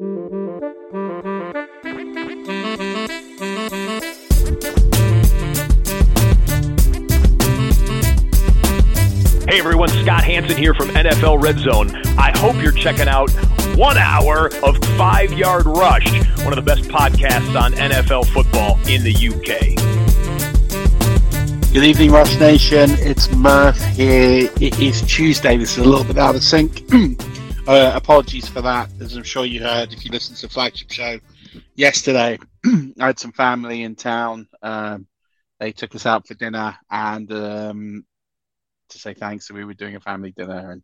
Hey everyone, Scott Hanson here from NFL Red Zone. I hope you're checking out one hour of Five Yard Rush, one of the best podcasts on NFL football in the UK. Good evening, Rush Nation. It's Murph here. It is Tuesday. This is a little bit out of sync. uh, apologies for that, as I'm sure you heard if you listened to the flagship show yesterday. I had some family in town. Um, they took us out for dinner, and um, to say thanks. So we were doing a family dinner, and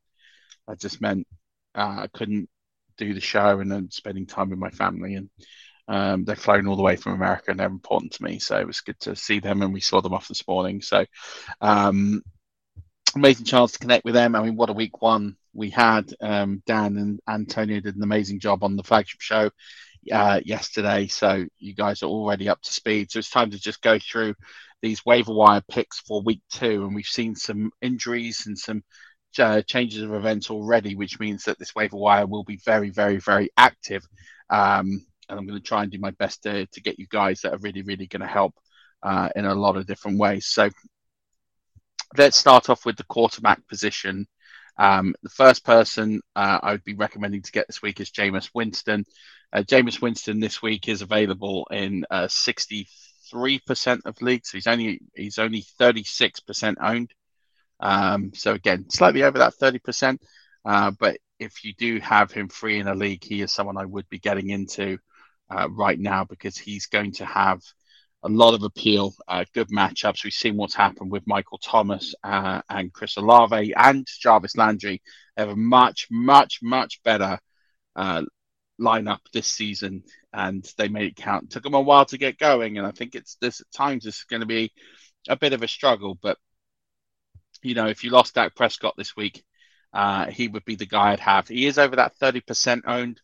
that just meant uh, I couldn't do the show and then spending time with my family. And um, they've flown all the way from America, and they're important to me. So it was good to see them, and we saw them off this morning. So um, amazing chance to connect with them. I mean, what a week one we had. Um, Dan and Antonio did an amazing job on the flagship show uh, yesterday. So you guys are already up to speed. So it's time to just go through these waiver wire picks for week two, and we've seen some injuries and some uh, changes of events already, which means that this waiver wire will be very, very, very active. Um, and I'm going to try and do my best to, to get you guys that are really, really going to help uh, in a lot of different ways. So let's start off with the quarterback position. Um, the first person uh, I would be recommending to get this week is Jameis Winston. Uh, Jameis Winston this week is available in uh, 60 three percent of leagues. He's only he's only thirty six percent owned. Um, so again, slightly over that thirty percent. Uh, but if you do have him free in a league, he is someone I would be getting into uh, right now because he's going to have a lot of appeal, uh, good matchups. We've seen what's happened with Michael Thomas uh, and Chris Olave and Jarvis Landry. They have a much, much, much better uh, lineup this season and they made it count. It took them a while to get going, and I think it's this at times it's going to be a bit of a struggle. But you know, if you lost Dak Prescott this week, uh, he would be the guy I'd have. He is over that thirty percent owned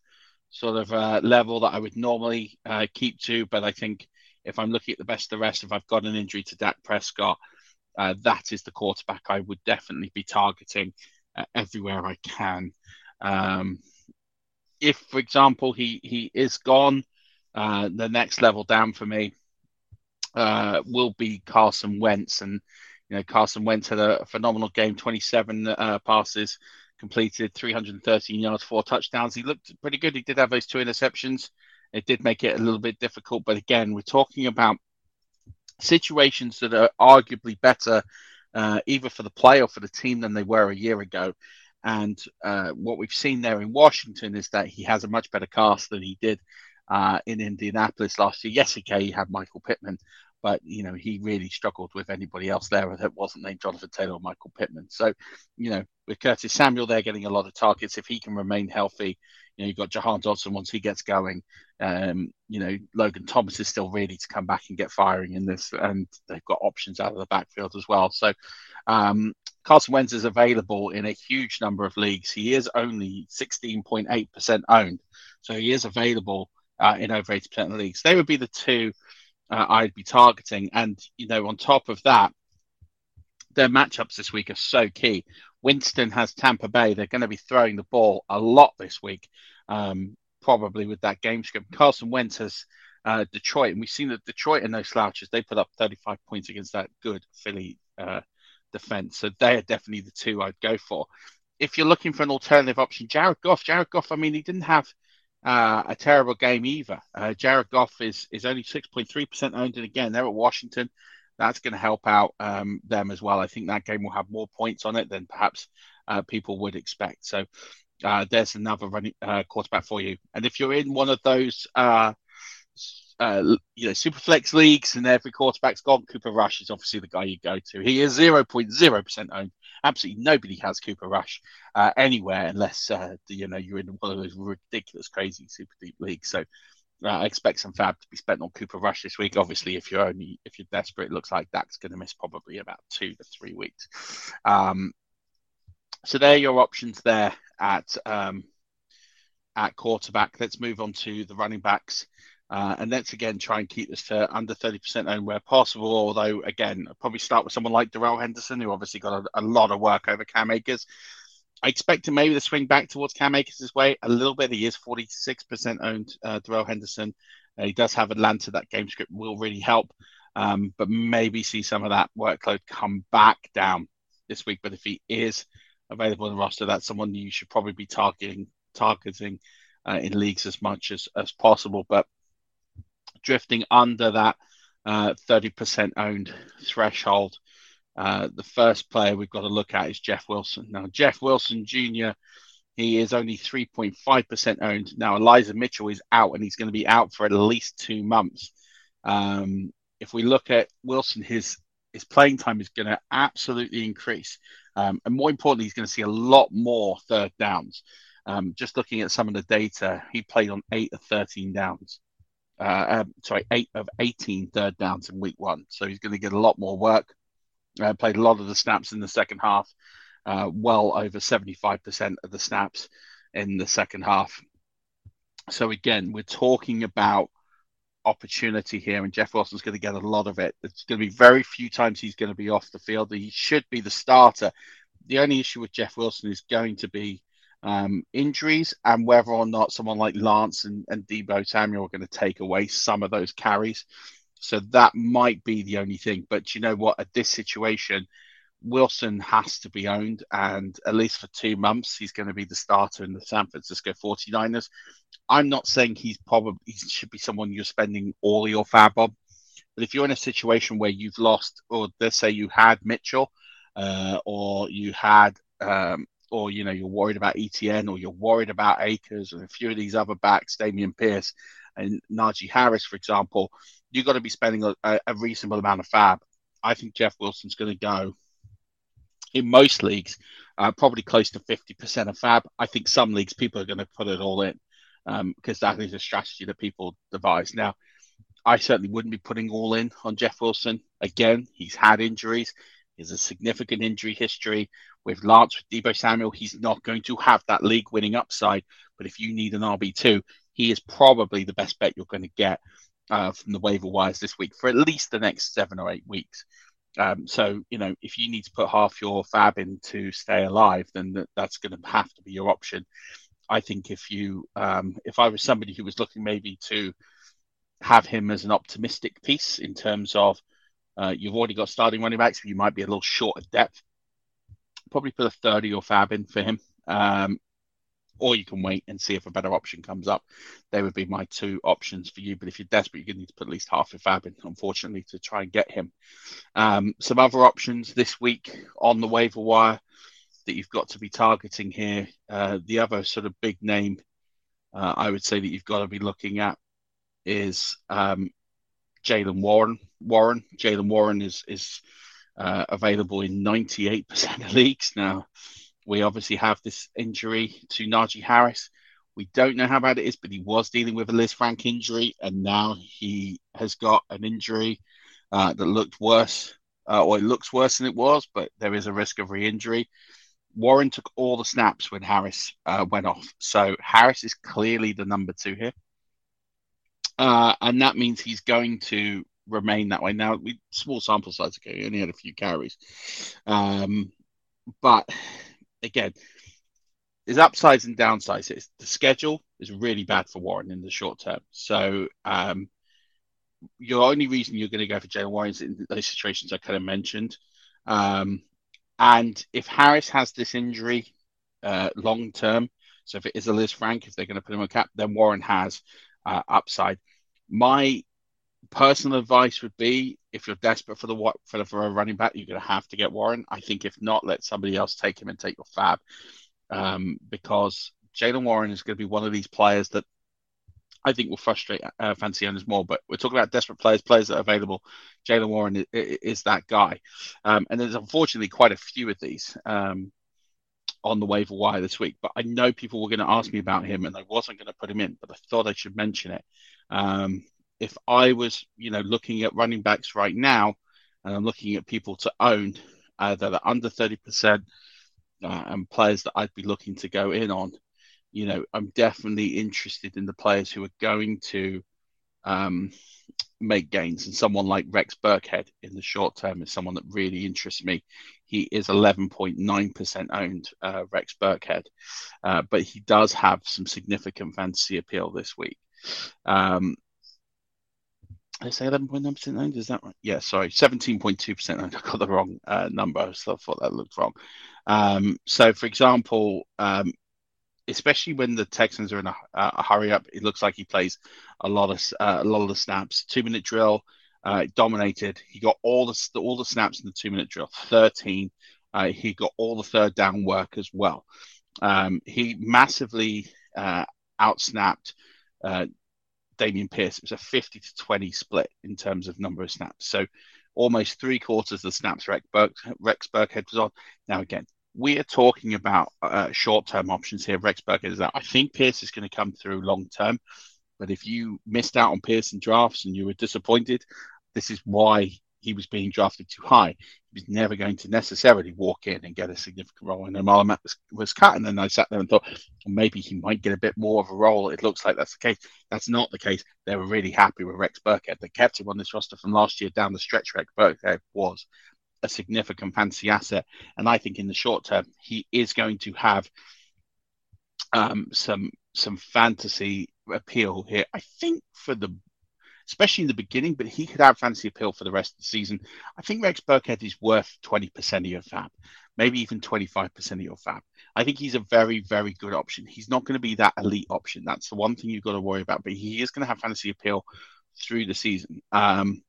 sort of uh, level that I would normally uh, keep to, but I think if I'm looking at the best of the rest, if I've got an injury to Dak Prescott, uh, that is the quarterback I would definitely be targeting uh, everywhere I can. Um, if, for example, he he is gone, uh, the next level down for me uh, will be Carson Wentz, and you know Carson Wentz had a phenomenal game, 27 uh, passes completed, 313 yards, four touchdowns. He looked pretty good. He did have those two interceptions. It did make it a little bit difficult, but again, we're talking about situations that are arguably better, uh, either for the play or for the team than they were a year ago. And uh, what we've seen there in Washington is that he has a much better cast than he did uh, in Indianapolis last year. Yes, okay, he had Michael Pittman, but you know he really struggled with anybody else there that wasn't named Jonathan Taylor or Michael Pittman. So, you know, with Curtis Samuel there getting a lot of targets, if he can remain healthy, you know, you've got Jahan Dotson once he gets going. Um, you know, Logan Thomas is still ready to come back and get firing in this, and they've got options out of the backfield as well. So, um, Carson Wentz is available in a huge number of leagues. He is only 16.8% owned, so he is available uh, in over 80% of the leagues. They would be the two uh, I'd be targeting. And, you know, on top of that, their matchups this week are so key. Winston has Tampa Bay. They're going to be throwing the ball a lot this week, um, probably with that game script. Carson Wentz has uh, Detroit, and we've seen that Detroit and those slouches. They put up 35 points against that good Philly uh, defense. So they are definitely the two I'd go for. If you're looking for an alternative option, Jared Goff. Jared Goff. I mean, he didn't have uh, a terrible game either. Uh, Jared Goff is is only 6.3% owned, and again, they're at Washington. That's going to help out um, them as well. I think that game will have more points on it than perhaps uh, people would expect. So uh, there's another running uh, quarterback for you. And if you're in one of those uh, uh, you know, super flex leagues and every quarterback's gone. Cooper Rush is obviously the guy you go to. He is 0.0% owned. Absolutely nobody has Cooper Rush uh, anywhere unless, uh, you know, you're in one of those ridiculous, crazy super deep leagues. So uh, I expect some fab to be spent on Cooper Rush this week. Obviously, if you're only, if you're desperate, it looks like Dak's going to miss probably about two to three weeks. Um, so there are your options there at, um, at quarterback. Let's move on to the running backs. Uh, and let's again try and keep this to under 30% owned where possible. Although, again, I'll probably start with someone like Darrell Henderson, who obviously got a, a lot of work over Cam Akers. I expect him maybe to swing back towards Cam Akers' way a little bit. He is 46% owned, uh, Darrell Henderson. Uh, he does have Atlanta. That game script will really help, um, but maybe see some of that workload come back down this week. But if he is available in the roster, that's someone you should probably be targeting targeting uh, in leagues as much as, as possible. But drifting under that uh, 30% owned threshold. Uh, the first player we've got to look at is Jeff Wilson. Now, Jeff Wilson Jr., he is only 3.5% owned. Now, Elijah Mitchell is out and he's going to be out for at least two months. Um, if we look at Wilson, his his playing time is going to absolutely increase. Um, and more importantly, he's going to see a lot more third downs. Um, just looking at some of the data, he played on eight of 13 downs uh, um, sorry, eight of 18 third downs in week one. So he's going to get a lot more work. Uh, played a lot of the snaps in the second half, uh, well over 75% of the snaps in the second half. So again, we're talking about opportunity here, and Jeff Wilson's going to get a lot of it. It's going to be very few times he's going to be off the field. He should be the starter. The only issue with Jeff Wilson is going to be um, injuries and whether or not someone like Lance and, and Deebo Samuel are going to take away some of those carries. So that might be the only thing. But you know what? At this situation, Wilson has to be owned, and at least for two months, he's going to be the starter in the San Francisco 49ers. I'm not saying he's probably he should be someone you're spending all your fab on, but if you're in a situation where you've lost, or let's say you had Mitchell, uh, or you had um, or you know you're worried about Etienne or you're worried about Akers and a few of these other backs, Dameon Pierce and Najee Harris, for example, you've got to be spending a, a reasonable amount of fab. I think Jeff Wilson's going to go in most leagues, uh, probably close to 50% of fab. I think some leagues people are going to put it all in um, because that is a strategy that people devise. Now, I certainly wouldn't be putting all in on Jeff Wilson. Again, he's had injuries. He has a significant injury history with Lance, with Deebo Samuel. He's not going to have that league winning upside. But if you need an RB2, he is probably the best bet you're going to get uh, from the waiver wires this week for at least the next seven or eight weeks. Um, so, you know, if you need to put half your fab in to stay alive, then that's going to have to be your option. I think if you, um, if I was somebody who was looking maybe to have him as an optimistic piece in terms of uh, you've already got starting running backs, but you might be a little short of depth. Probably put a 30 or fab in for him. Um, or you can wait and see if a better option comes up. They would be my two options for you. But if you're desperate, you're going to need to put at least half your fab in, unfortunately, to try and get him. Um, some other options this week on the waiver wire. that you've got to be targeting here. Uh, the other sort of big name uh, I would say that you've got to be looking at is um, Jaylen Warren. Warren, Jaylen Warren is is uh, available in 98% of leagues now. We obviously have this injury to Najee Harris. We don't know how bad it is, but he was dealing with a Lisfranc injury, and now he has got an injury uh, that looked worse, uh, or it looks worse than it was, but there is a risk of re-injury. Warren took all the snaps when Harris uh, went off, so Harris is clearly the number two here, uh, and that means he's going to remain that way. Now, we small sample size. Okay, he only had a few carries, um, but again, there's upsides and downsides. It's, the schedule is really bad for Warren in the short term. So um, your only reason you're going to go for Jaylen Warren is in those situations I kind of mentioned. Um, and if Harris has this injury uh, long term, so if it is a Lisfranc, if they're going to put him on cap, then Warren has uh, upside. My personal advice would be if you're desperate for the for, for a running back, you're going to have to get Warren. I think if not, let somebody else take him and take your fab, um, because Jaylen Warren is going to be one of these players that I think will frustrate uh, fancy owners more. But we're talking about desperate players, players that are available. Jaylen Warren is, is, that guy, um, and there's unfortunately quite a few of these. Um, on the waiver wire this week, but I know people were going to ask me about him, and I wasn't going to put him in, but I thought I should mention it. Um, if I was, you know, looking at running backs right now, and I'm looking at people to own uh, that are under 30% uh, and players that I'd be looking to go in on, you know, I'm definitely interested in the players who are going to um, make gains. And someone like Rex Burkhead in the short term is someone that really interests me. He is 11.9% owned, uh, Rex Burkhead, uh, but he does have some significant fantasy appeal this week. Um, I say 11.9% owned? Is that right? Yeah, sorry, 17.2% owned. I got the wrong uh, number, so I thought that looked wrong. Um, so, for example, um, especially when the Texans are in a, a, hurry up, it looks like he plays a lot of uh, a lot of the snaps. Two minute drill, uh, dominated. He got all the all the snaps in the two minute drill. Thirteen. Uh, he got all the third down work as well. Um, he massively uh, outsnapped Dameon Pierce, it was a 50 to 20 split in terms of number of snaps. So almost three quarters of the snaps Rex, Burke, Rex Burkhead was on. Now, again, we are talking about uh, short term options here. Rex Burkhead is that I think Pierce is going to come through long term. But if you missed out on Pierce in drafts and you were disappointed, this is why he was being drafted too high. He was never going to necessarily walk in and get a significant role. And then Marlon was, was cut. And then I sat there and thought, well, maybe he might get a bit more of a role. It looks like that's the case. That's not the case. They were really happy with Rex Burkhead. They kept him on this roster from last year down the stretch. Rex Burkhead was a significant fantasy asset. And I think in the short term, he is going to have um, some some fantasy appeal here. I think for the especially in the beginning, but he could have fantasy appeal for the rest of the season. I think Rex Burkhead is worth 20% of your fab, maybe even 25% of your fab. I think he's a very, very good option. He's not going to be that elite option. That's the one thing you've got to worry about, but he is going to have fantasy appeal through the season. Um,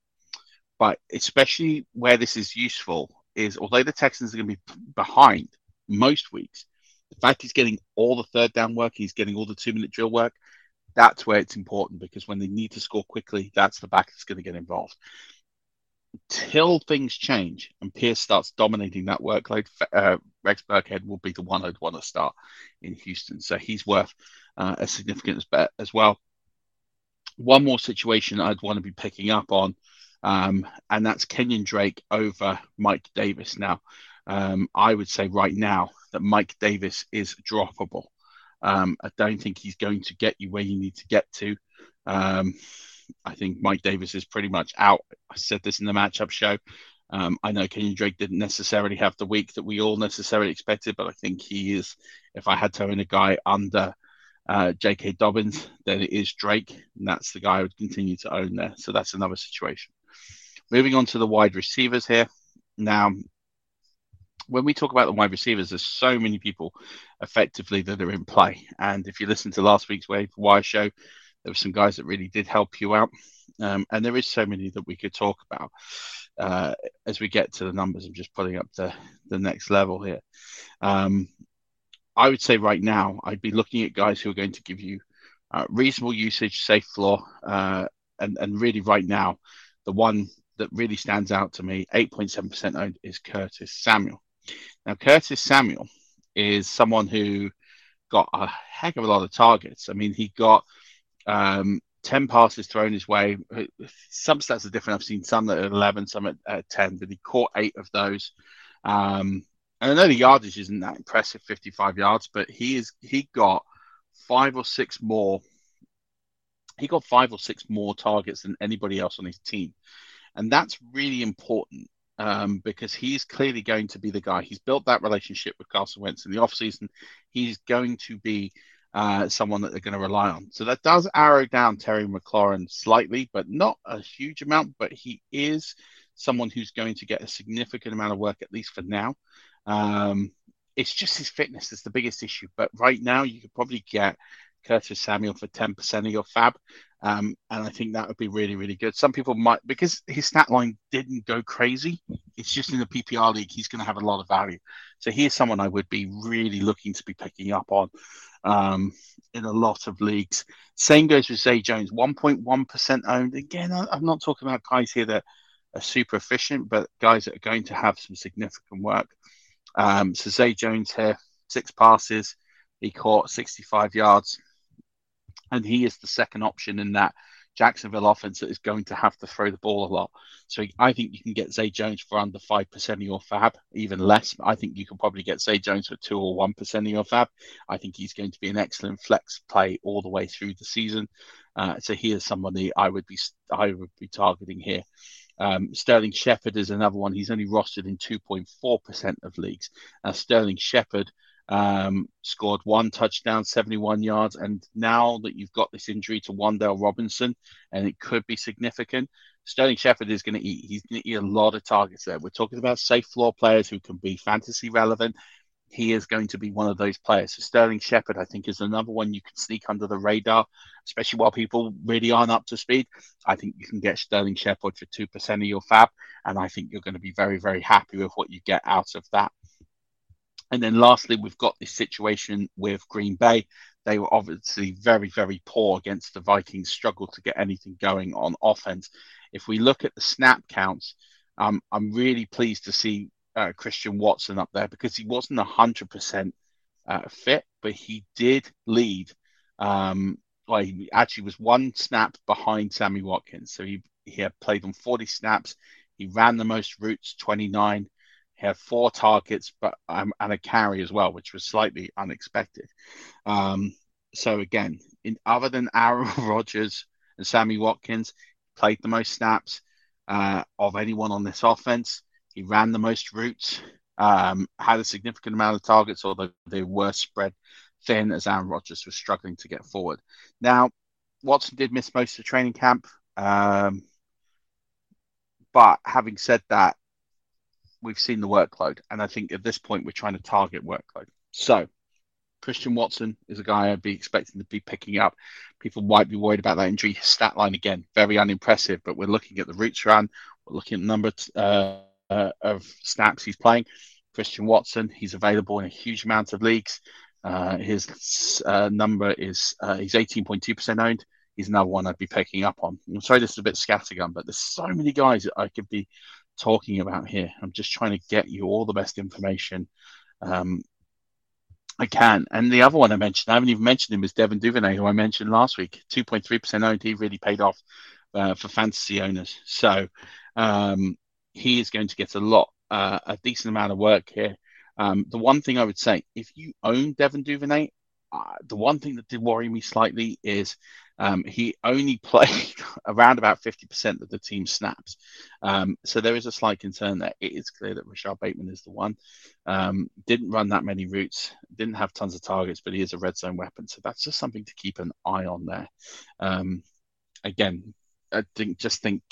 but especially where this is useful is although the Texans are going to be behind most weeks, the fact he's getting all the third down work, he's getting all the two minute drill work, that's where it's important because when they need to score quickly, that's the back that's going to get involved. Until things change and Pierce starts dominating that workload, uh, Rex Burkhead will be the one I'd want to start in Houston. So he's worth uh, a significant bet as well. One more situation I'd want to be picking up on, um, and that's Kenyon Drake over Mike Davis. Now, um, I would say right now that Mike Davis is droppable. Um, I don't think he's going to get you where you need to get to. Um, I think Mike Davis is pretty much out. I said this in the matchup show. Um, I know Kenyon Drake didn't necessarily have the week that we all necessarily expected, but I think he is. If I had to own a guy under uh, J.K. Dobbins, then it is Drake, and that's the guy I would continue to own there. So that's another situation. Moving on to the wide receivers here. Now, when we talk about the wide receivers, there's so many people effectively that are in play. And if you listen to last week's Wave Wire show, there were some guys that really did help you out. Um, and there is so many that we could talk about uh, as we get to the numbers. I'm just putting up the, the next level here. Um, I would say right now, I'd be looking at guys who are going to give you uh, reasonable usage, safe floor, uh, and, and really right now, the one that really stands out to me, 8.7% owned, is Curtis Samuel. Now, Curtis Samuel is someone who got a heck of a lot of targets. I mean, he got um, 10 passes thrown his way. Some stats are different. I've seen some that at 11, some at, at 10, but he caught eight of those. Um, and I know the yardage isn't that impressive, 55 yards, but he is he got five or six more. He got five or six more targets than anybody else on his team. And that's really important um, because he's clearly going to be the guy. He's built that relationship with Carson Wentz in the offseason. He's going to be uh, someone that they're going to rely on. So that does arrow down Terry McLaurin slightly, but not a huge amount. But he is someone who's going to get a significant amount of work, at least for now. Um, it's just his fitness that's the biggest issue. But right now, you could probably get Curtis Samuel for 10% of your fab. Um, and I think that would be really, really good. Some people might, because his stat line didn't go crazy, it's just in the PPR league, he's going to have a lot of value. So here's someone I would be really looking to be picking up on um, in a lot of leagues. Same goes with Zay Jones, 1.1% owned. Again, I'm not talking about guys here that are super efficient, but guys that are going to have some significant work. Um, so Zay Jones here, six passes, he caught 65 yards and he is the second option in that Jacksonville offense that is going to have to throw the ball a lot. So I think you can get Zay Jones for under 5% of your fab, even less. I think you can probably get Zay Jones for 2 or 1% of your fab. I think he's going to be an excellent flex play all the way through the season. Uh, so he is somebody I would be I would be targeting here. Um, Sterling Shepard is another one. He's only rostered in 2.4% of leagues. Now, Sterling Shepard um, scored one touchdown, 71 yards. And now that you've got this injury to Wan'Dale Robinson, and it could be significant, Sterling Shepard is going to eat. He's going to eat a lot of targets there. We're talking about safe floor players who can be fantasy relevant. He is going to be one of those players. So Sterling Shepard, I think, is another one you can sneak under the radar, especially while people really aren't up to speed. I think you can get Sterling Shepard for 2% of your fab, and I think you're going to be very, very happy with what you get out of that. And then lastly, we've got this situation with Green Bay. They were obviously very, very poor against the Vikings, struggled to get anything going on offense. If we look at the snap counts, um, I'm really pleased to see uh, Christian Watson up there because he wasn't 100% uh, fit, but he did lead. Um, well, he actually was one snap behind Sammy Watkins. So he, he had played on 40 snaps. He ran the most routes, 29. He had four targets, but um, and a carry as well, which was slightly unexpected. Um, so again, in other than Aaron Rodgers and Sammy Watkins, played the most snaps uh, of anyone on this offense. He ran the most routes, um, had a significant amount of targets, although they were spread thin as Aaron Rodgers was struggling to get forward. Now, Watson did miss most of the training camp. Um, but having said that, we've seen the workload, and I think at this point we're trying to target workload. So Christian Watson is a guy I'd be expecting to be picking up. People might be worried about that injury. Stat line again, very unimpressive, but we're looking at the routes run. We're looking at the number uh, uh, of snaps he's playing. Christian Watson, he's available in a huge amount of leagues. Uh, his uh, number is uh, he's 18.2% owned. He's another one I'd be picking up on. I'm sorry, this is a bit scattergun, but there's so many guys that I could be talking about here. I'm just trying to get you all the best information um, I can. And the other one I mentioned, I haven't even mentioned him, is Devin Duvernay, who I mentioned last week. 2.3% owned. He really paid off uh, for fantasy owners. So um, he is going to get a lot, uh, a decent amount of work here. Um, the one thing I would say, if you own Devin Duvernay, uh, the one thing that did worry me slightly is um, he only played around about 50% of the team snaps. Um, so there is a slight concern that it is clear that Rashod Bateman is the one. Um, didn't run that many routes, didn't have tons of targets, but he is a red zone weapon. So that's just something to keep an eye on there. Um, again, I think just think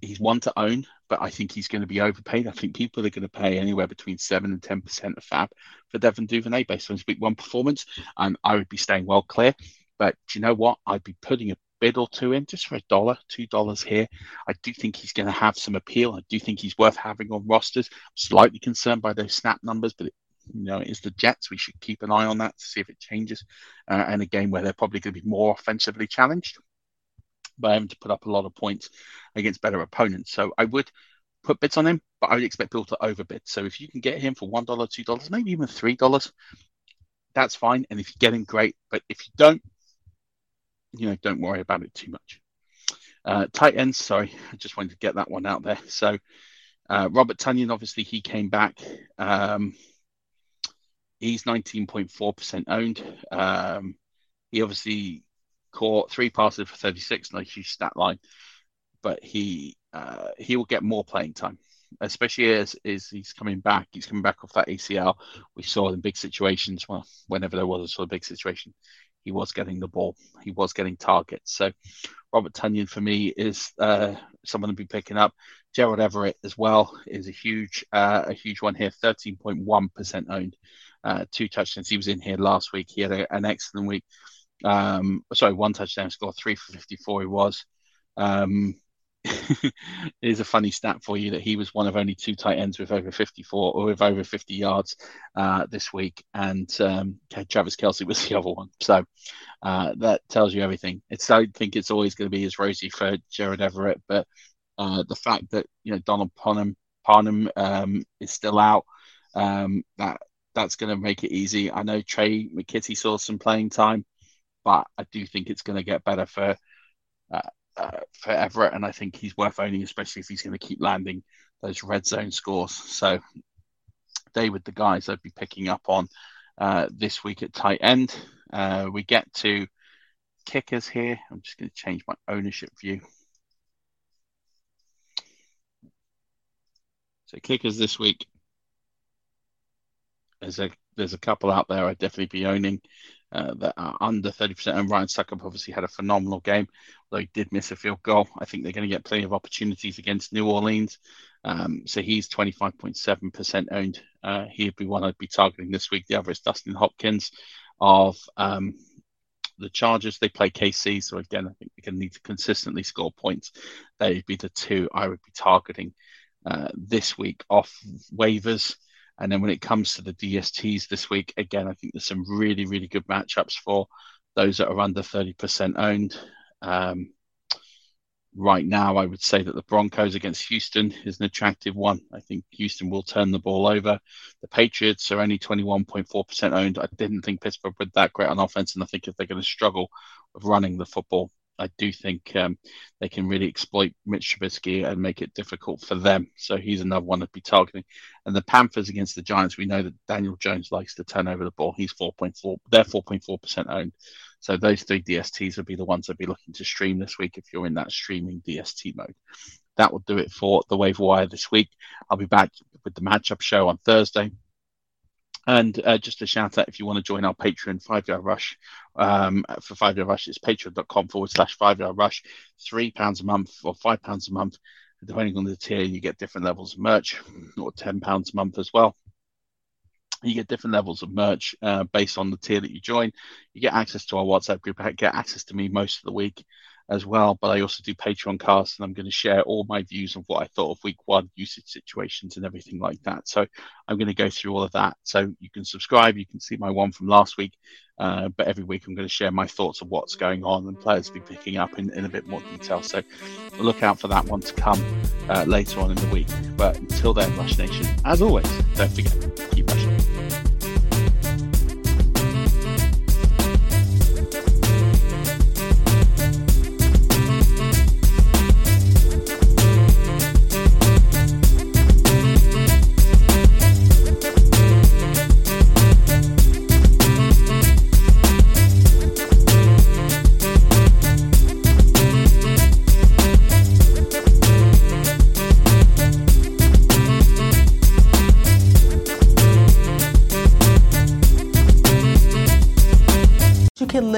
he's one to own, but I think he's going to be overpaid. I think people are going to pay anywhere between seven and ten percent of FAB for Devin Duvernay based on his week one performance, and I would be staying well clear. But do you know what? I'd be putting a bid or two in just for a dollar, two dollars here. I do think he's going to have some appeal. I do think he's worth having on rosters. I'm slightly concerned by those snap numbers, but it, you know, it's the Jets. We should keep an eye on that to see if it changes. Uh, and a game where they're probably going to be more offensively challenged by having to put up a lot of points against better opponents. So I would put bids on him, but I would expect people to overbid. So if you can get him for one dollar, two dollars, maybe even three dollars, that's fine. And if you get him, great. But if you don't, you know, don't worry about it too much. Uh, tight ends, sorry, I just wanted to get that one out there. So uh, Robert Tonyan, obviously, he came back. Um, he's 19.4% owned. Um, he obviously caught three passes for 36, nice huge stat line, but he uh, he will get more playing time, especially as, as he's coming back. He's coming back off that ACL. We saw in big situations, well, whenever there was a sort of big situation, he was getting the ball, he was getting targets. So Robert Tonyan for me is uh, someone to be picking up. Gerald Everett as well is a huge uh, a huge one here, 13.1% owned, uh, two touchdowns. He was in here last week. He had a, an excellent week. Um, sorry, one touchdown score, three for 54 he was. Um, is a funny stat for you that he was one of only two tight ends with over 54 or with over 50 yards uh, this week, and um, Travis Kelce was the other one. So uh, that tells you everything. It's I think it's always going to be as rosy for Jared Everett, but uh, the fact that you know Donald Parham, Parham um, is still out, um, that that's going to make it easy. I know Tre' McKitty saw some playing time, but I do think it's going to get better for. Uh, for Everett, and I think he's worth owning, especially if he's going to keep landing those red zone scores. So they would the guys I'd be picking up on uh, this week at tight end. Uh, we get to kickers here. I'm just going to change my ownership view. So kickers this week. There's a there's a couple out there I'd definitely be owning uh, that are under 30%. And Ryan Succop obviously had a phenomenal game, although he did miss a field goal. I think they're going to get plenty of opportunities against New Orleans. Um, so he's 25.7% owned. Uh, he'd be one I'd be targeting this week. The other is Dustin Hopkins of um, the Chargers. They play KC. So again, I think they're going to need to consistently score points. They'd be the two I would be targeting uh, this week off waivers. And then when it comes to the DSTs this week, again, I think there's some really, really good matchups for those that are under 30% owned. Um, right now, I would say that the Broncos against Houston is an attractive one. I think Houston will turn the ball over. The Patriots are only 21.4% owned. I didn't think Pittsburgh would that great on offense, and I think if they're going to struggle with running the football, I do think um, they can really exploit Mitch Trubisky and make it difficult for them. So he's another one to be targeting. And the Panthers against the Giants, we know that Daniel Jones likes to turn over the ball. He's 4.4, they're 4.4% owned. So those three DSTs would be the ones I'd be looking to stream this week if you're in that streaming DST mode. That will do it for the waiver wire this week. I'll be back with the matchup show on Thursday. And uh, just a shout out if you want to join our Patreon Five Yard Rush um, for Five Yard Rush, it's patreon.com forward slash Five Yard Rush. Three pounds a month or five pounds a month, depending on the tier, you get different levels of merch, or ten pounds a month as well. You get different levels of merch uh, based on the tier that you join. You get access to our WhatsApp group, get access to me most of the week as well. But I also do Patreon casts, and I'm going to share all my views of what I thought of week one usage situations and everything like that. So I'm going to go through all of that. So you can subscribe. You can see my one from last week. Uh, but every week I'm going to share my thoughts of what's going on and players be picking up in, in a bit more detail. So look out for that one to come uh, later on in the week. But until then, Rush Nation, as always, don't forget, keep rushing.